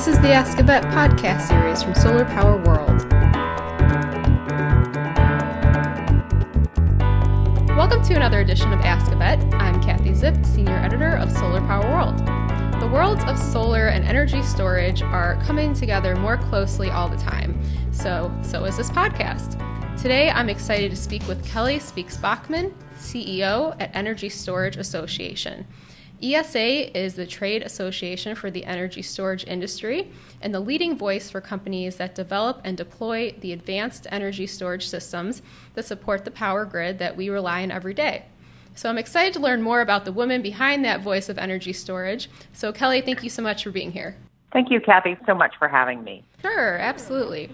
This is the Ask a Vet podcast series from Solar Power World. Welcome to another edition of Ask a Vet. I'm Kathie Zipp, Senior Editor of Solar Power World. The worlds of solar and energy storage are coming together more closely all the time. So, so is this podcast. Today, I'm excited to speak with Kelly Speakes-Backman, CEO at Energy Storage Association. ESA is the trade association for the energy storage industry and the leading voice for companies that develop and deploy the advanced energy storage systems that support the power grid that we rely on every day. So I'm excited to learn more about the woman behind that voice of energy storage. So, Kelly, thank you so much for being here. Thank you, Kathie, so much for having me. Sure, absolutely.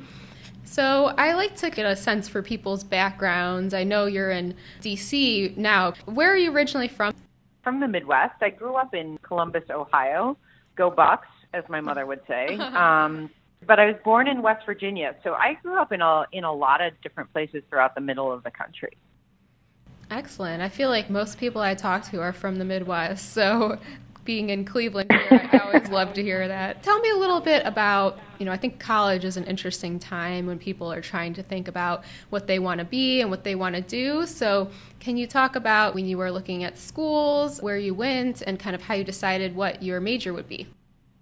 So, I like to get a sense for people's backgrounds. I know you're in DC now. Where are you originally from? From the Midwest. I grew up in Columbus, Ohio. Go Bucks, as my mother would say. Um, but I was born in West Virginia, so I grew up in a in a lot of different places throughout the middle of the country. Excellent. I feel like most people I talk to are from the Midwest, so being in Cleveland I always love to hear that. Tell me a little bit about, you know, I think college is an interesting time when people are trying to think about what they want to be and what they want to do. So, can you talk about when you were looking at schools, where you went, and kind of how you decided what your major would be?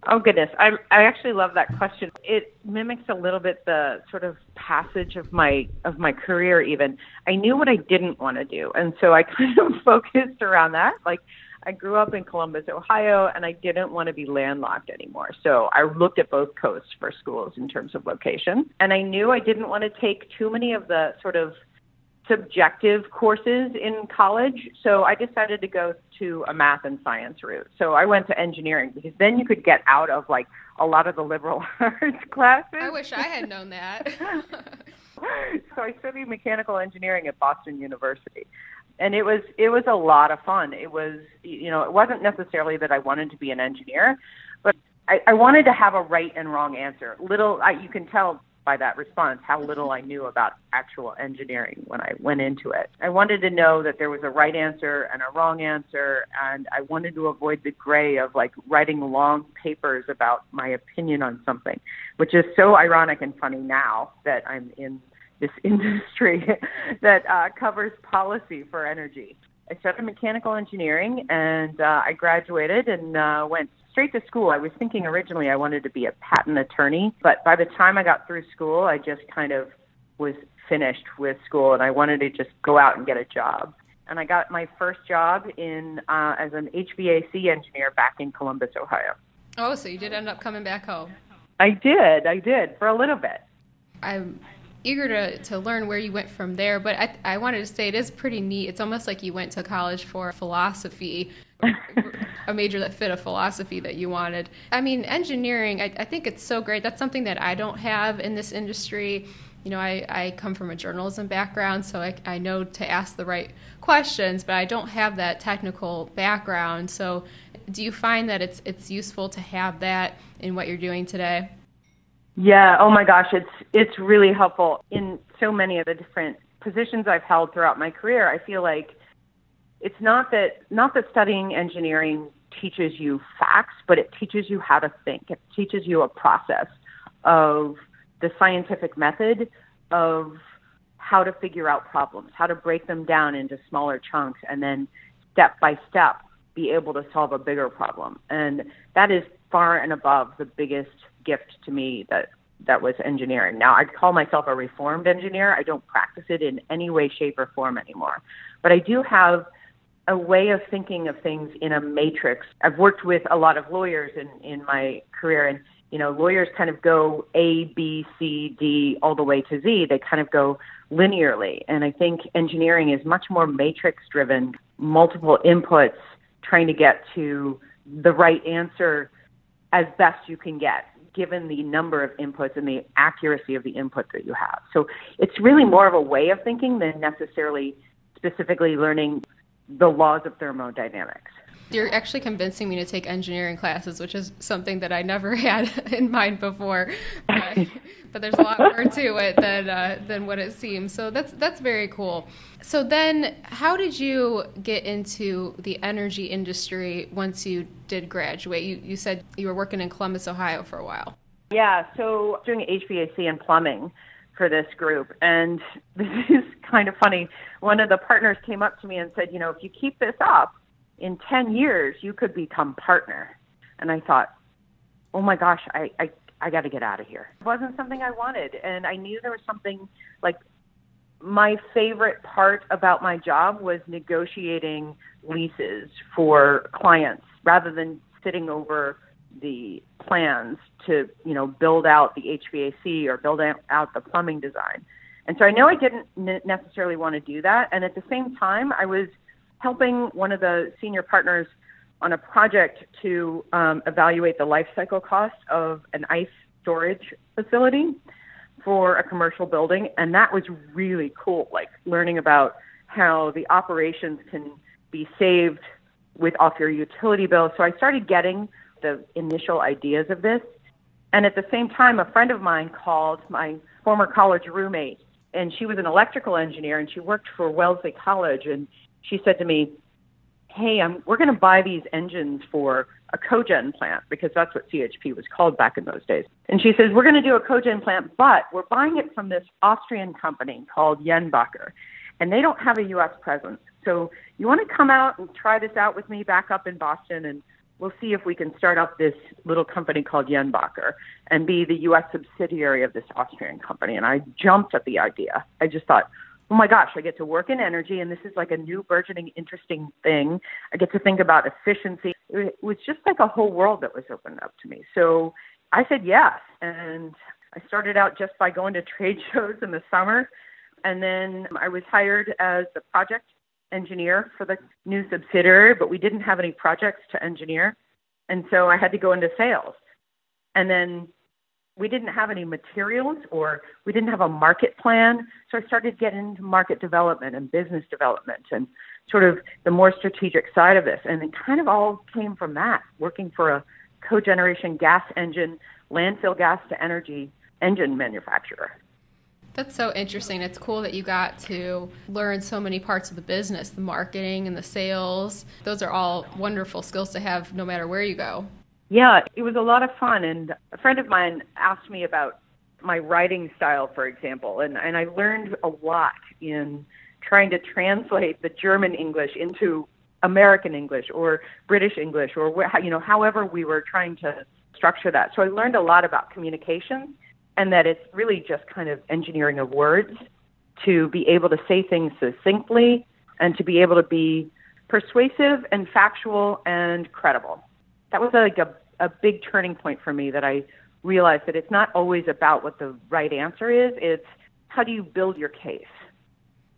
Oh goodness, I I actually love that question. It mimics a little bit the sort of passage of my of my career. Even I knew what I didn't want to do, and so I kind of focused around that. Like I grew up in Columbus, Ohio, and I didn't want to be landlocked anymore. So I looked at both coasts for schools in terms of location. And I knew I didn't want to take too many of the sort of subjective courses in college. So I decided to go to a math and science route. So I went to engineering because then you could get out of like a lot of the liberal arts classes. I wish I had known that. so I studied mechanical engineering at Boston University and it was it was a lot of fun. It was you know it wasn't necessarily that I wanted to be an engineer, but I, I wanted to have a right and wrong answer. Little I, you can tell by that response how little I knew about actual engineering when I went into it. I wanted to know that there was a right answer and a wrong answer, and I wanted to avoid the gray of like writing long papers about my opinion on something, which is so ironic and funny now that I'm in this industry that uh, covers policy for energy. I studied mechanical engineering and uh, I graduated and uh, went straight to school. I was thinking originally I wanted to be a patent attorney, but by the time I got through school, I just kind of was finished with school and I wanted to just go out and get a job. And I got my first job in uh, as an HVAC engineer back in Columbus, Ohio. Oh, so you did end up coming back home? I did. I did for a little bit. I'm eager to, to learn where you went from there. But I, I wanted to say it is pretty neat. It's almost like you went to college for philosophy, a major that fit a philosophy that you wanted. I mean, engineering, I, I think it's so great. That's something that I don't have in this industry. You know, I, I come from a journalism background, so I, I know to ask the right questions, but I don't have that technical background. So, do you find that it's it's useful to have that in what you're doing today? Yeah, oh my gosh, it's it's really helpful in so many of the different positions I've held throughout my career. I feel like it's not that not that studying engineering teaches you facts, but it teaches you how to think. It teaches you a process of the scientific method of how to figure out problems, how to break them down into smaller chunks and then step by step be able to solve a bigger problem. And that is far and above the biggest gift to me that that was engineering. Now I call myself a reformed engineer. I don't practice it in any way, shape, or form anymore. But I do have a way of thinking of things in a matrix. I've worked with a lot of lawyers in, in my career and you know, lawyers kind of go A, B, C, D all the way to Z. They kind of go linearly. And I think engineering is much more matrix driven, multiple inputs trying to get to the right answer as best you can get given the number of inputs and the accuracy of the input that you have. So it's really more of a way of thinking than necessarily specifically learning the laws of thermodynamics. You're actually convincing me to take engineering classes, which is something that I never had in mind before. But there's a lot more to it than uh, than what it seems. So that's that's very cool. So then, how did you get into the energy industry once you did graduate? You you said you were working in Columbus, Ohio, for a while. Yeah, so doing HVAC and plumbing for this group, and this is kind of funny. One of the partners came up to me and said, "You know, if you keep this up." In 10 years you could become partner and i thought oh my gosh i i i got to get out of here it wasn't something i wanted and i knew there was something like my favorite part about my job was negotiating leases for clients rather than sitting over the plans to you know build out the HVAC or build out the plumbing design. And so I know I didn't necessarily want to do that. And at the same time, I was helping one of the senior partners on a project to um, evaluate the life cycle cost of an ice storage facility for a commercial building, and that was really cool. Like learning about how the operations can be saved with off your utility bill. So I started getting the initial ideas of this. And at the same time, a friend of mine called my former college roommate, and she was an electrical engineer, and she worked for Wellesley College, and she said to me, "Hey, I'm, we're going to buy these engines for a cogen plant because that's what CHP was called back in those days." And she says, "We're going to do a cogen plant, but we're buying it from this Austrian company called Jenbacher, and they don't have a U.S. presence. So you want to come out and try this out with me back up in Boston and." We'll see if we can start up this little company called Jenbacher and be the U.S. subsidiary of this Austrian company. And I jumped at the idea. I just thought, oh my gosh, I get to work in energy and this is like a new burgeoning interesting thing. I get to think about efficiency. It was just like a whole world that was opened up to me. So I said yes. And I started out just by going to trade shows in the summer. And then I was hired as the project engineer for the new subsidiary, but we didn't have any projects to engineer. And so I had to go into sales. And then we didn't have any materials or we didn't have a market plan. So I started getting into market development and business development and sort of the more strategic side of this. And it kind of all came from that, working for a cogeneration gas engine, landfill gas to energy engine manufacturer. That's so interesting. It's cool that you got to learn so many parts of the business the marketing and the sales. Those are all wonderful skills to have no matter where you go. Yeah, it was a lot of fun. And a friend of mine asked me about my writing style, for example, and, and I learned a lot in trying to translate the German English into American English or British English or you know however we were trying to structure that. So I learned a lot about communication and that it's really just kind of engineering of words to be able to say things succinctly and to be able to be persuasive and factual and credible that was like a, a big turning point for me that I realized that it's not always about what the right answer is, it's how do you build your case.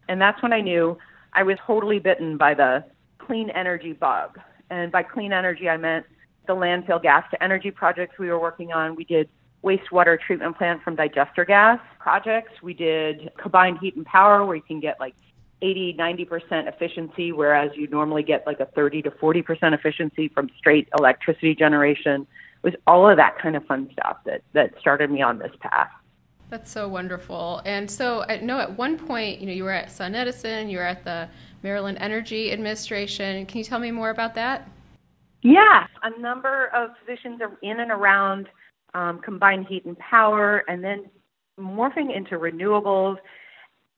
And that's when I knew I was totally bitten by the clean energy bug. And by clean energy, I meant the landfill gas to energy projects we were working on. We did wastewater treatment plant from digester gas projects. We did combined heat and power where you can get like 80, 90% efficiency, whereas you normally get like a 30 to 40% efficiency from straight electricity generation. It was all of that kind of fun stuff that, that started me on this path. That's so wonderful. And so I know at one point, you know, you were at SunEdison, you were at the Maryland Energy Administration. Can you tell me more about that? Yeah, a number of positions in and around um, combined heat and power, and then morphing into renewables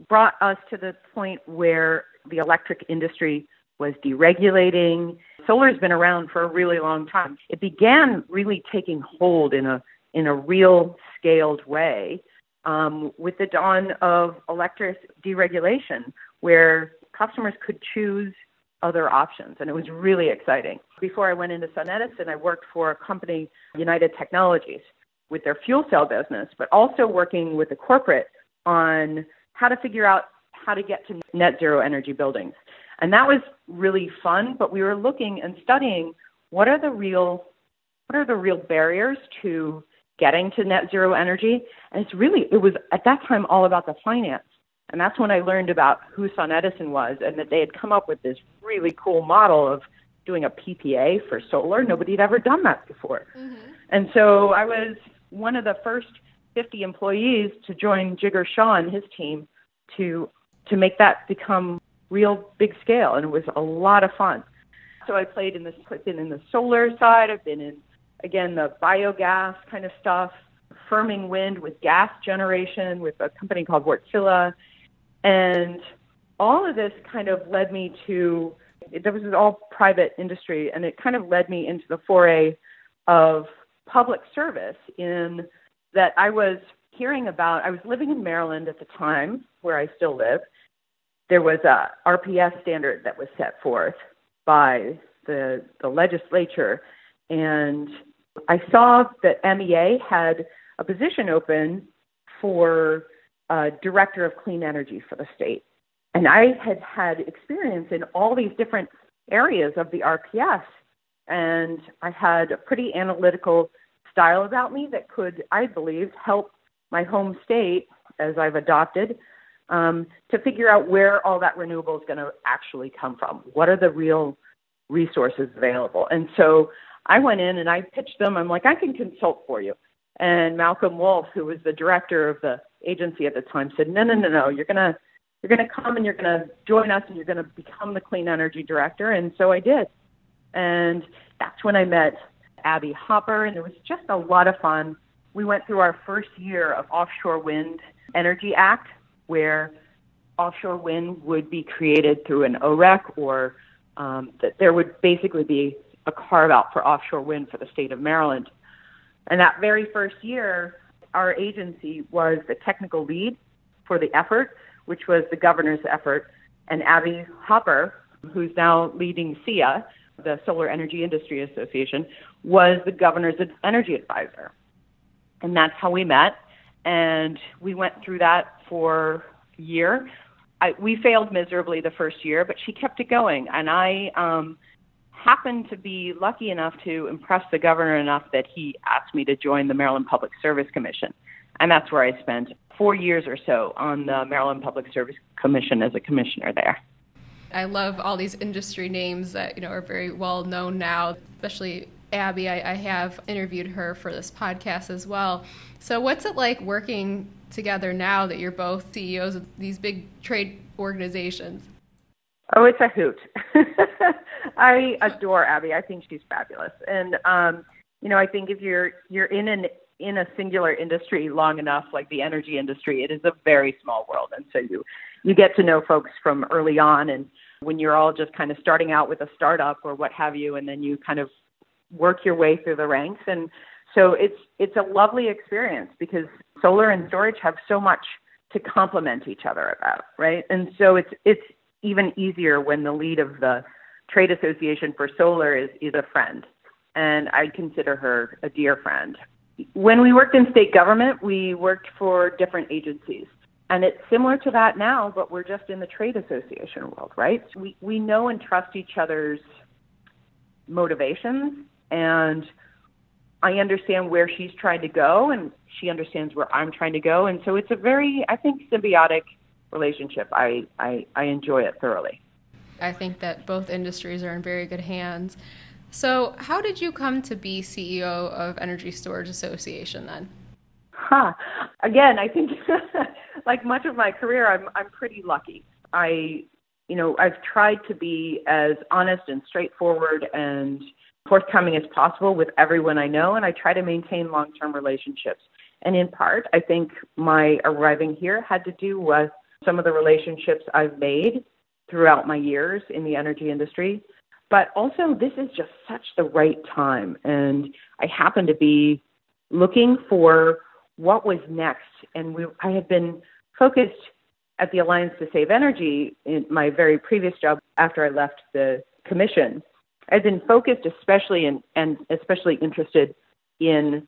brought us to the point where the electric industry was deregulating. Solar has been around for a really long time. It began really taking hold in a in a real scaled way um, with the dawn of electric deregulation, where customers could choose other options, and it was really exciting. Before I went into SunEdison, I worked for a company, United Technologies, with their fuel cell business, but also working with the corporate on how to figure out how to get to net zero energy buildings. And that was really fun, but we were looking and studying what are the real what are the real barriers to getting to net zero energy? And it's really it was at that time all about the finance. And that's when I learned about who SunEdison was and that they had come up with this really cool model of doing a PPA for solar. Nobody had ever done that before. Mm-hmm. And so I was one of the first 50 employees to join Jigar Shah and his team to to make that become real big scale, and it was a lot of fun. So I played in the been in the solar side. I've been in again the biogas kind of stuff, firming wind with gas generation with a company called Wärtsilä, and all of this kind of led me to. That was all private industry, and it kind of led me into the foray of public service in that I was hearing about. I was living in Maryland at the time, where I still live. There was a RPS standard that was set forth by the the legislature, and I saw that MEA had a position open for director of clean energy for the state, and I had had experience in all these different areas of the RPS, and I had a pretty analytical style about me that could, I believe, help my home state, as I've adopted, um, to figure out where all that renewable is going to actually come from. What are the real resources available? And so I went in and I pitched them. I'm like, I can consult for you. And Malcolm Woolf, who was the director of the agency at the time, said, No, no, no, no. You're gonna you're gonna come and you're gonna join us and you're gonna become the clean energy director. And so I did. And that's when I met Abby Hopper, and it was just a lot of fun. We went through our first year of Offshore Wind Energy Act, where offshore wind would be created through an OREC, or um, that there would basically be a carve out for offshore wind for the state of Maryland. And that very first year, our agency was the technical lead for the effort, which was the governor's effort. And Abby Hopper, who's now leading SEIA, the Solar Energy Industry Association, was the governor's energy advisor. And that's how we met. And we went through that for a year. I, we failed miserably the first year, but she kept it going. And I um, happened to be lucky enough to impress the governor enough that he asked me to join the Maryland Public Service Commission. And that's where I spent four years or so on the Maryland Public Service Commission as a commissioner there. I love all these industry names that you know are very well known now, especially Abby. I, I have interviewed her for this podcast as well. So, what's it like working together now that you're both CEOs of these big trade organizations? Oh, it's a hoot. I adore Abby. I think she's fabulous. And um, you know, I think if you're you're in an in a singular industry long enough, like the energy industry, it is a very small world. And so you you get to know folks from early on and when you're all just kind of starting out with a startup or what have you, and then you kind of work your way through the ranks. And so it's it's a lovely experience because solar and storage have so much to complement each other about, right? And so it's it's even easier when the lead of the trade association for solar is is a friend, and I consider her a dear friend. When we worked in state government, we worked for different agencies. And it's similar to that now, but we're just in the trade association world, right? So we, we know and trust each other's motivations, and I understand where she's trying to go, and she understands where I'm trying to go. And so it's a very, I think, symbiotic relationship. I, I, I enjoy it thoroughly. I think that both industries are in very good hands. So, how did you come to be CEO of Energy Storage Association then? Huh. Again, I think like much of my career, I'm I'm pretty lucky. I, you know, I've tried to be as honest and straightforward and forthcoming as possible with everyone I know, and I try to maintain long-term relationships. And in part, I think my arriving here had to do with some of the relationships I've made throughout my years in the energy industry. But also, this is just such the right time. And I happen to be looking for what was next. And we, I had been focused at the Alliance to Save Energy in my very previous job after I left the commission. I'd been focused especially in, and especially interested in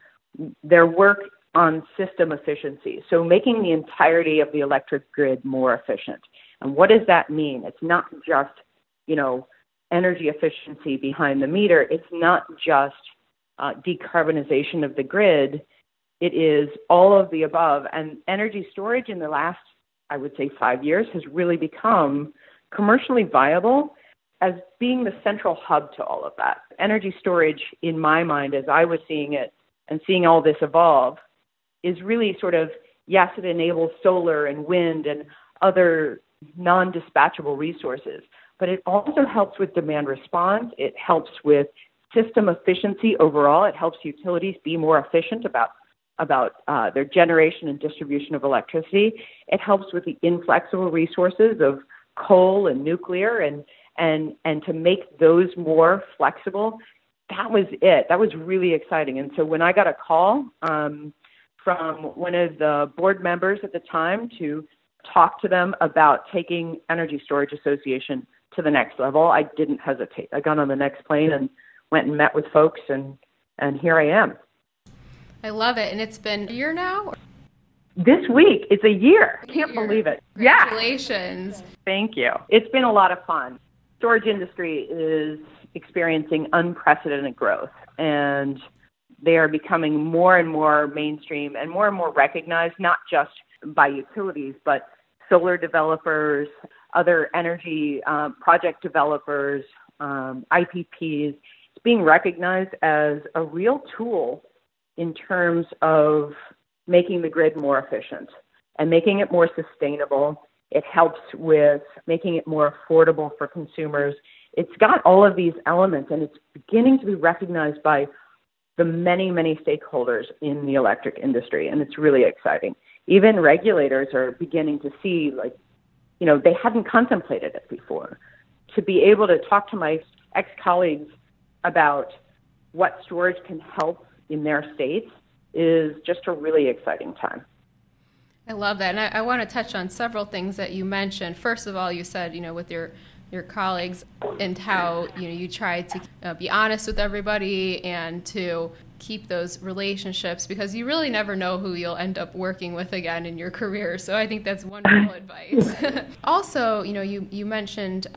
their work on system efficiency. So making the entirety of the electric grid more efficient. And what does that mean? It's not just, you know, energy efficiency behind the meter. It's not just uh, decarbonization of the grid. It is all of the above. And energy storage in the last, I would say, five years has really become commercially viable as being the central hub to all of that. Energy storage, in my mind, as I was seeing it and seeing all this evolve, is really sort of yes, it enables solar and wind and other non dispatchable resources, but it also helps with demand response. It helps with system efficiency overall. It helps utilities be more efficient about about uh, their generation and distribution of electricity. It helps with the inflexible resources of coal and nuclear and and and to make those more flexible. That was it. That was really exciting. And so when I got a call um, from one of the board members at the time to talk to them about taking Energy Storage Association to the next level, I didn't hesitate. I got on the next plane and went and met with folks, and and here I am. I love it, and it's been a year now. This week, it's a year. I can't believe it. Congratulations. Yeah. Thank you. It's been a lot of fun. Storage industry is experiencing unprecedented growth, and they are becoming more and more mainstream and more and more recognized, not just by utilities, but solar developers, other energy uh, project developers, um, IPPs. It's being recognized as a real tool in terms of making the grid more efficient and making it more sustainable. It helps with making it more affordable for consumers. It's got all of these elements and it's beginning to be recognized by the many, many stakeholders in the electric industry, and it's really exciting. Even regulators are beginning to see, like, you know, they hadn't contemplated it before. To be able to talk to my ex colleagues about what storage can help in their states is just a really exciting time. I love that. And I, I, want to touch on several things that you mentioned. First of all, you said, you know, with your your colleagues and how you know you try to uh, be honest with everybody and to keep those relationships because you really never know who you'll end up working with again in your career. So I think that's wonderful advice. also, you know, you you mentioned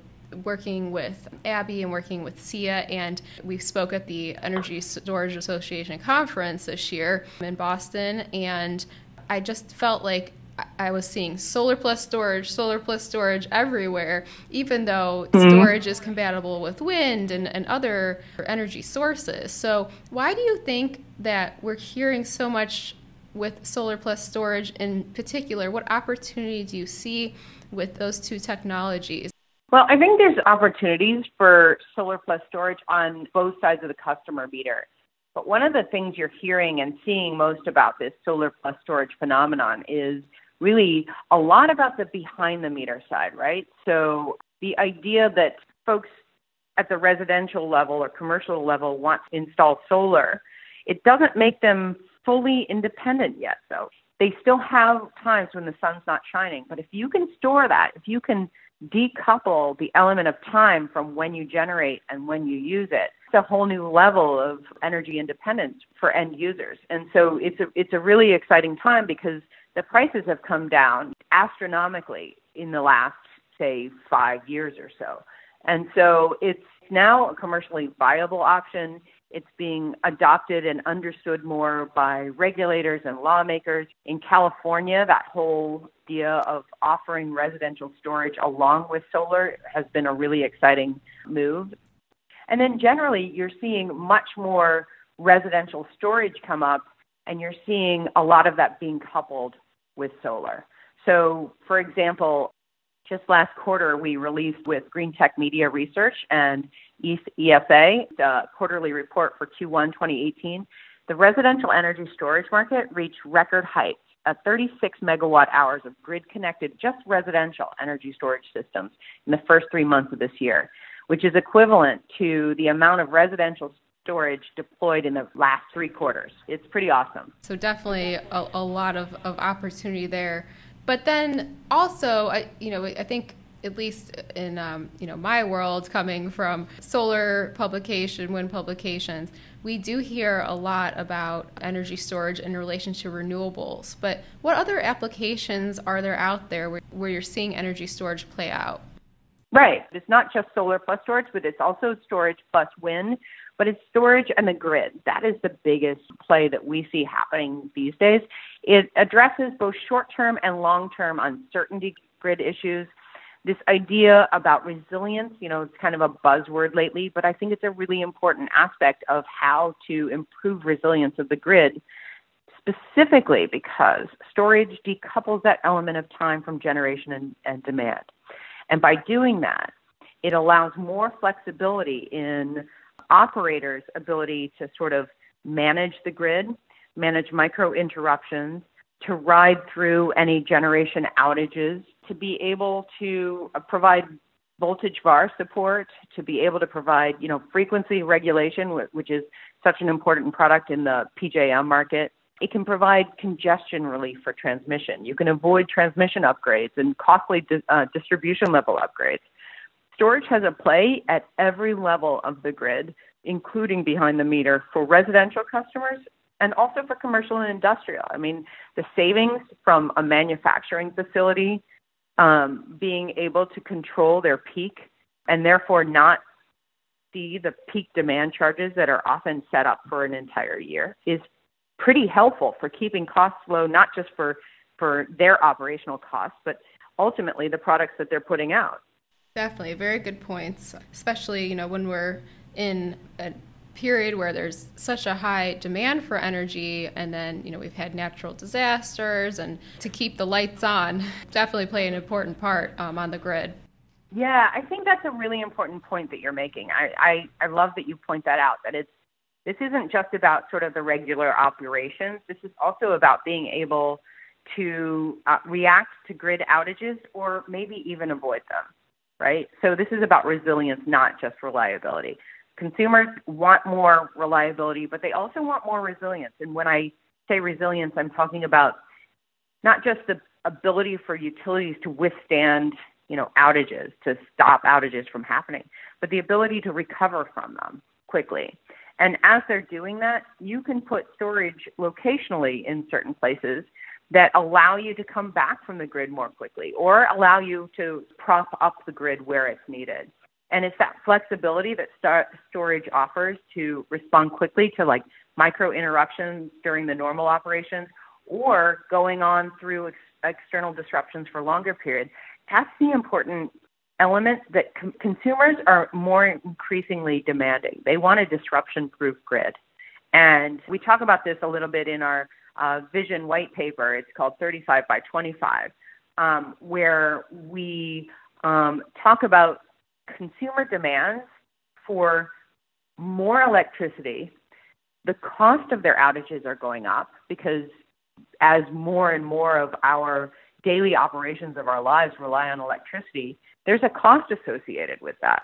working with Abby and working with SEIA, and we spoke at the Energy Storage Association conference this year in Boston, and I just felt like I was seeing solar plus storage, solar plus storage everywhere, even though mm-hmm. storage is compatible with wind and, and other energy sources. So, why do you think that we're hearing so much with solar plus storage in particular? What opportunity do you see with those two technologies? Well, I think there's opportunities for solar plus storage on both sides of the customer meter. But one of the things you're hearing and seeing most about this solar plus storage phenomenon is really a lot about the behind the meter side, right? So the idea that folks at the residential level or commercial level want to install solar, it doesn't make them fully independent yet, though. They still have times when the sun's not shining. But if you can store that, if you can decouple the element of time from when you generate and when you use it, it's a whole new level of energy independence for end users. And so it's a, it's a really exciting time because the prices have come down astronomically in the last, say, five years or so. And so it's now a commercially viable option. It's being adopted and understood more by regulators and lawmakers. In California, that whole idea of offering residential storage along with solar has been a really exciting move. And then generally, you're seeing much more residential storage come up, and you're seeing a lot of that being coupled with solar. So, for example, just last quarter, we released with Greentech Media Research and ESA the quarterly report for Q1 2018. The residential energy storage market reached record heights at 36 megawatt hours of grid connected just residential energy storage systems in the first three months of this year, which is equivalent to the amount of residential storage deployed in the last three quarters. It's pretty awesome. So definitely a, a lot of, of opportunity there. But then also, I, you know, I think at least in um, you know my world, coming from solar publication, wind publications, we do hear a lot about energy storage in relation to renewables. But what other applications are there out there where, where you're seeing energy storage play out? Right. It's not just solar plus storage, but it's also storage plus wind but it's storage and the grid. That is the biggest play that we see happening these days. It addresses both short term and long term uncertainty grid issues. this idea about resilience, you know, it's kind of a buzzword lately, but I think it's a really important aspect of how to improve resilience of the grid, specifically because storage decouples that element of time from generation and, and demand. And by doing that, it allows more flexibility in operators' ability to sort of manage the grid, manage micro interruptions, to ride through any generation outages, to be able to uh, provide voltage VAR support, to be able to provide, you know, frequency regulation, which is such an important product in the PJM market. It can provide congestion relief for transmission. You can avoid transmission upgrades and costly di- uh, distribution level upgrades. Storage has a play at every level of the grid, including behind the meter for residential customers and also for commercial and industrial. I mean, the savings from a manufacturing facility um, being able to control their peak and therefore not see the peak demand charges that are often set up for an entire year is pretty helpful for keeping costs low, not just for, for their operational costs, but ultimately the products that they're putting out. Definitely, very good points, especially you know when we're in a period where there's such a high demand for energy and then you know we've had natural disasters and to keep the lights on definitely play an important part um, on the grid. Yeah i think that's a really important point that you're making. I, I i love that you point that out that it's this isn't just about sort of the regular operations. This is also about being able to uh, react to grid outages or maybe even avoid them right so this is about resilience not just reliability consumers want more reliability, but they also want more resilience. And when I say resilience, I'm talking about not just the ability for utilities to withstand, you know, outages, to stop outages from happening, but the ability to recover from them quickly. And as they're doing that, you can put storage locationally in certain places that allow you to come back from the grid more quickly or allow you to prop up the grid where it's needed. And it's that flexibility that storage offers to respond quickly to like micro interruptions during the normal operations or going on through ex- external disruptions for longer periods. That's the important element that com- consumers are more increasingly demanding. They want a disruption proof grid. And we talk about this a little bit in our uh, vision white paper. It's called 35 by 25, um, where we um, talk about consumer demands for more electricity, the cost of their outages are going up because as more and more of our daily operations of our lives rely on electricity, there's a cost associated with that.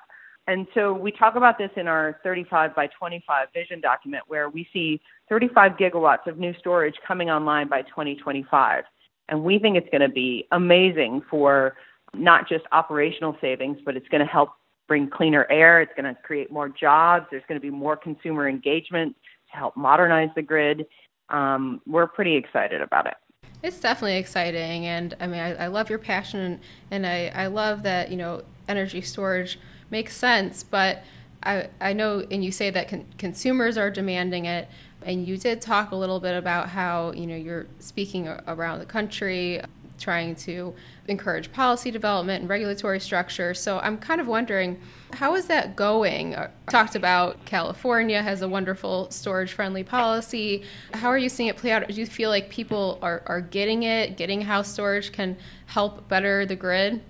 And so we talk about this in our 35 by 25 vision document where we see 35 gigawatts of new storage coming online by 2025. And we think it's going to be amazing for not just operational savings, but it's going to help bring cleaner air. It's going to create more jobs. There's going to be more consumer engagement to help modernize the grid. Um, we're pretty excited about it. It's definitely exciting, and I mean, I, I love your passion, and I, I love that you know energy storage makes sense. But I I know, and you say that con- consumers are demanding it, and you did talk a little bit about how you know you're speaking around the country trying to encourage policy development and regulatory structure. So I'm kind of wondering, how is that going? Uh, talked about California has a wonderful storage friendly policy. How are you seeing it play out? Do you feel like people are, are getting it, getting how storage can help better the grid?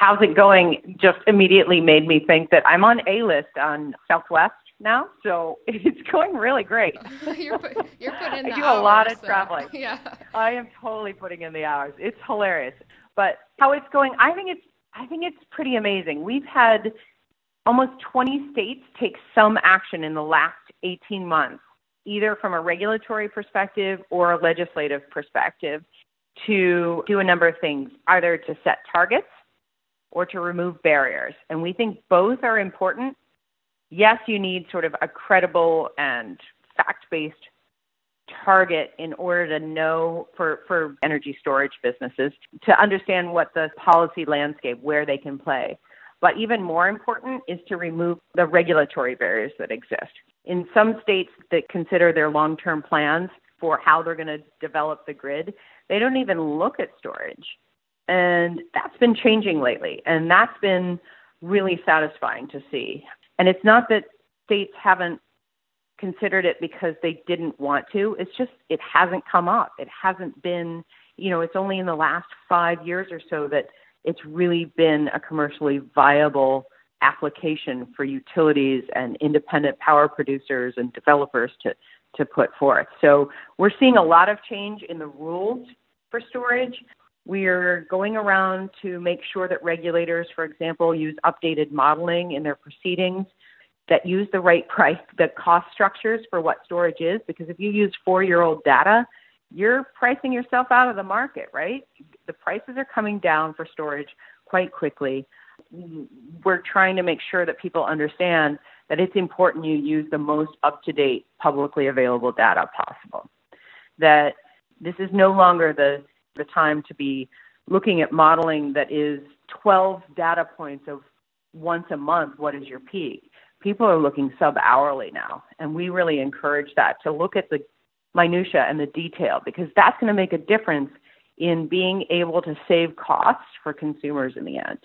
How's it going? Just immediately made me think that I'm on A list on Southwest now, so it's going really great. you're, put, you're putting in I do hours, a lot of so, traveling. Yeah, I am totally putting in the hours. It's hilarious, but how it's going, I think it's I think it's pretty amazing. We've had almost 20 states take some action in the last 18 months, either from a regulatory perspective or a legislative perspective, to do a number of things, either to set targets or to remove barriers. And we think both are important yes, you need sort of a credible and fact based target in order to know for, for energy storage businesses to understand what the policy landscape, where they can play. But even more important is to remove the regulatory barriers that exist. In some states that consider their long term plans for how they're going to develop the grid, they don't even look at storage And that's been changing lately. And that's been really satisfying to see. And it's not that states haven't considered it because they didn't want to. It's just it hasn't come up. It hasn't been, you know, it's only in the last five years or so that it's really been a commercially viable application for utilities and independent power producers and developers to, to put forth. So we're seeing a lot of change in the rules for storage. We are going around to make sure that regulators, for example, use updated modeling in their proceedings that use the right price, the cost structures for what storage is. Because if you use four year old data, you're pricing yourself out of the market, right? The prices are coming down for storage quite quickly. We're trying to make sure that people understand that it's important you use the most up to date publicly available data possible. That this is no longer the, the time to be looking at modeling that is 12 data points of once a month, what is your peak? People are looking sub hourly now, and we really encourage that to look at the minutia and the detail because that's going to make a difference in being able to save costs for consumers in the end.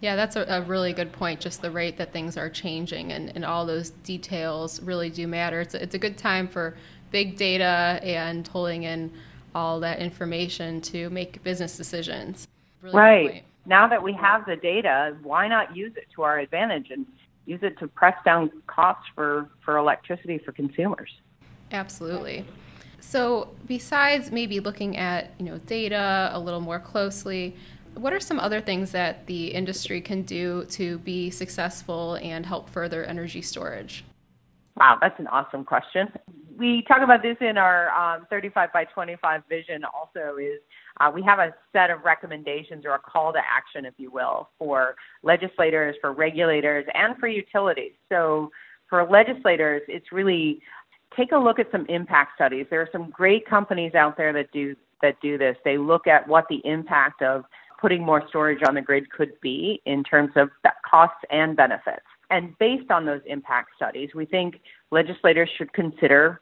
Yeah, that's a, a, really good point. Just the rate that things are changing and, and all those details really do matter. It's a, it's a good time for big data and holding in all that information to make business decisions. Really right. Now that we have the data, why not use it to our advantage and use it to press down costs for, for electricity for consumers? Absolutely. So, besides maybe looking at you know data a little more closely, what are some other things that the industry can do to be successful and help further energy storage? Wow, that's an awesome question. We talk about this in our um, 35 by 25 vision. Also, is uh, we have a set of recommendations or a call to action, if you will, for legislators, for regulators, and for utilities. So, for legislators, it's really take a look at some impact studies. There are some great companies out there that do that do this. They look at what the impact of putting more storage on the grid could be in terms of costs and benefits. And based on those impact studies, we think legislators should consider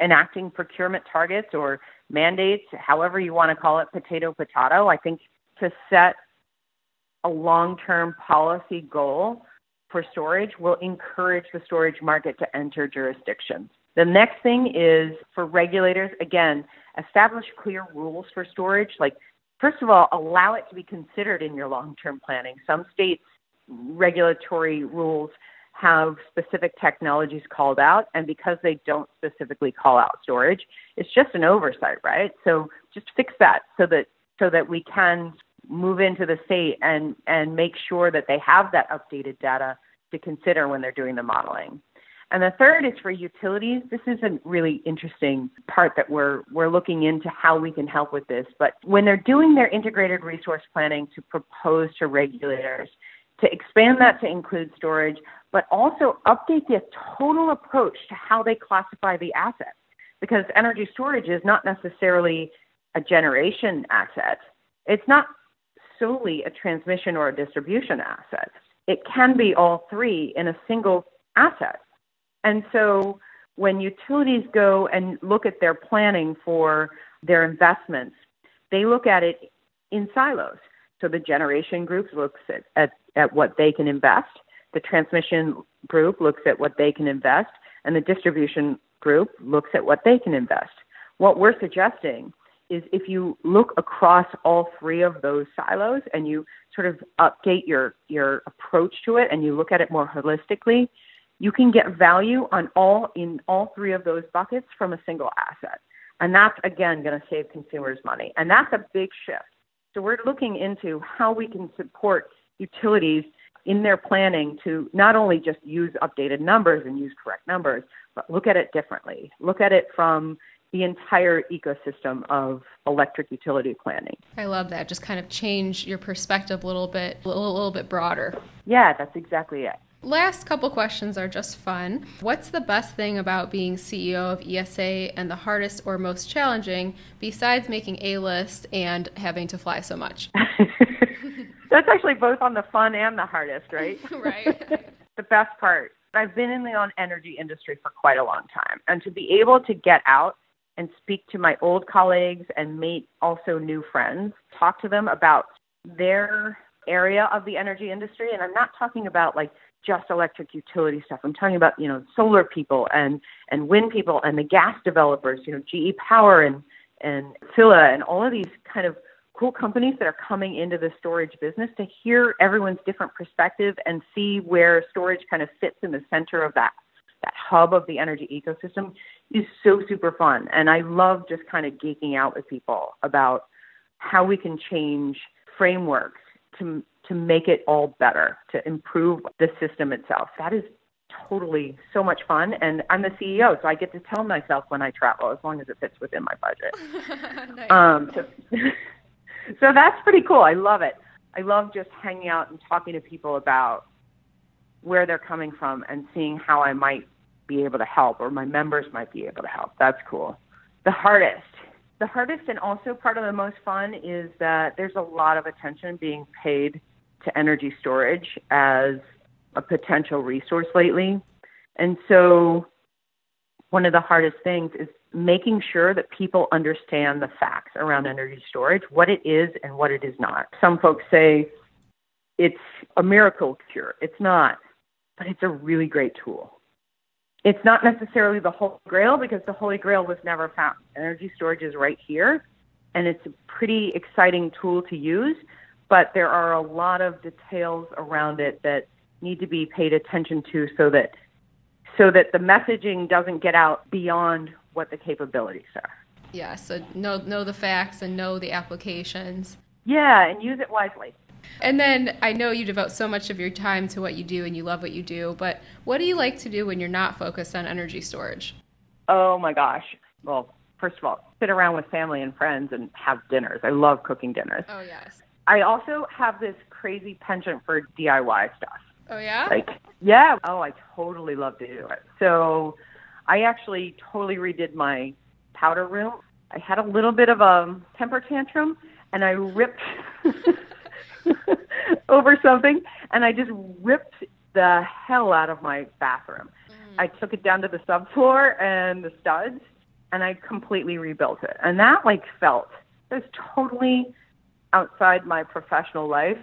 enacting procurement targets or mandates, however you want to call it, potato potato. I think to set a long term policy goal for storage will encourage the storage market to enter jurisdictions. The next thing is for regulators, again, establish clear rules for storage. Like, first of all, allow it to be considered in your long term planning. Some states' regulatory rules have specific technologies called out, and because they don't specifically call out storage, it's just an oversight, right? So just fix that so that so that we can move into the state and and make sure that they have that updated data to consider when they're doing the modeling. And the third is for utilities. This is a really interesting part that we're we're looking into how we can help with this. But when they're doing their integrated resource planning to propose to regulators to expand that to include storage, but also update the total approach to how they classify the assets. Because energy storage is not necessarily a generation asset. It's not solely a transmission or a distribution asset. It can be all three in a single asset. And so when utilities go and look at their planning for their investments, they look at it in silos. So the generation group looks at, at, at what they can invest, the transmission group looks at what they can invest, and the distribution group looks at what they can invest. What we're suggesting is if you look across all three of those silos and you sort of update your, your approach to it and you look at it more holistically, you can get value on all in all three of those buckets from a single asset. And that's again going to save consumers money. And that's a big shift. So we're looking into how we can support utilities in their planning to not only just use updated numbers and use correct numbers, but look at it differently. Look at it from the entire ecosystem of electric utility planning. I love that. Just kind of change your perspective a little bit, a little, a little bit broader. Yeah, that's exactly it. Last couple questions are just fun. What's the best thing about being CEO of ESA and the hardest or most challenging besides making A list and having to fly so much? That's actually both on the fun and the hardest, right? right. the best part. I've been in the on energy industry for quite a long time, and to be able to get out and speak to my old colleagues and meet also new friends, talk to them about their area of the energy industry. And I'm not talking about like just electric utility stuff. I'm talking about, you know, solar people and, and wind people and the gas developers, you know, GE Power and, and Phila and all of these kind of cool companies that are coming into the storage business to hear everyone's different perspective and see where storage kind of fits in the center of that that hub of the energy ecosystem is so super fun. And i love just kind of geeking out with people about how we can change frameworks to to make it all better to improve the system itself. That is totally so much fun and i'm the ceo so i get to tell myself when i travel as long as it fits within my budget. Nice. um so so that's pretty cool. I love it. I love just hanging out and talking to people about where they're coming from and seeing how I might be able to help or my members might be able to help. That's cool. The hardest. The hardest and also part of the most fun is that there's a lot of attention being paid to energy storage as a potential resource lately. And so one of the hardest things is making sure that people understand the facts around energy storage, what it is and what it is not. Some folks say it's a miracle cure. It's not, but it's a really great tool. It's not necessarily the Holy Grail because the Holy Grail was never found. Energy storage is right here, and it's a pretty exciting tool to use, but there are a lot of details around it that need to be paid attention to so that so that the messaging doesn't get out beyond what the capabilities are. Yeah, so know know the facts and know the applications. Yeah, and use it wisely. And then I know you devote so much of your time to what you do and you love what you do, but what do you like to do when you're not focused on energy storage? Oh my gosh. Well, first of all, sit around with family and friends and have dinners. I love cooking dinners. Oh, yes. I also have this crazy penchant for DIY stuff. Oh, yeah? Like, yeah. Oh, I totally love to do it. So I actually totally redid my powder room. I had a little bit of a temper tantrum and I ripped over something and I just ripped the hell out of my bathroom. Mm. I took it down to the subfloor and the studs and I completely rebuilt it. And that like felt it was totally outside my professional life.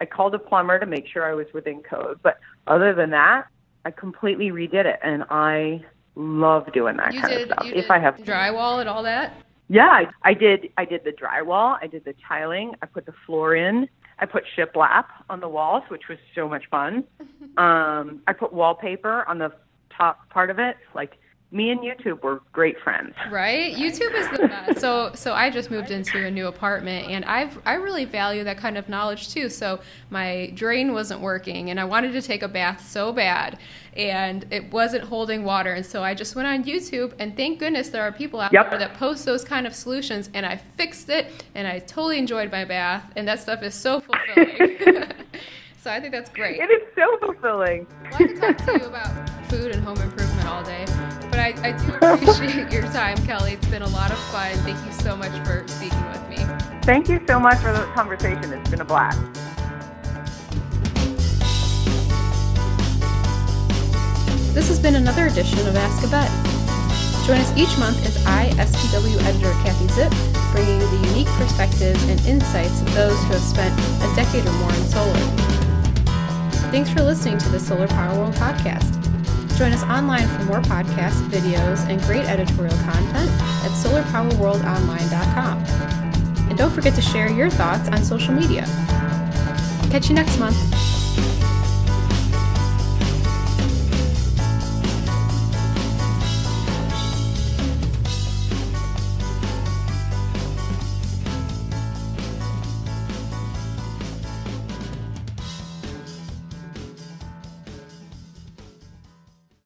I called a plumber to make sure I was within code, but other than that, I completely redid it and I love doing that you kind did, of stuff. if I have drywall and all that. Yeah, I, I did. I did the drywall. I did the tiling. I put the floor in. I put shiplap on the walls, which was so much fun. um, I put wallpaper on the top part of it, like me and YouTube were great friends. Right? YouTube is the best. so so I just moved into a new apartment and I've I really value that kind of knowledge too. So my drain wasn't working and I wanted to take a bath so bad and it wasn't holding water and so I just went on YouTube and thank goodness there are people out yep. there that post those kind of solutions and I fixed it and I totally enjoyed my bath and that stuff is so fulfilling. so I think that's great. It is so fulfilling. I want to talk to you about food and home improvement all day. But I, I do appreciate your time, Kelly. It's been a lot of fun. Thank you so much for speaking with me. Thank you so much for the conversation. It's been a blast. This has been another edition of Ask a Vet. Join us each month as I, SPW editor Kathie Zipp, bringing you the unique perspectives and insights of those who have spent a decade or more in solar. Thanks for listening to the Solar Power World podcast. Join us online for more podcasts, videos, and great editorial content at solarpowerworldonline.com. And don't forget to share your thoughts on social media. Catch you next month.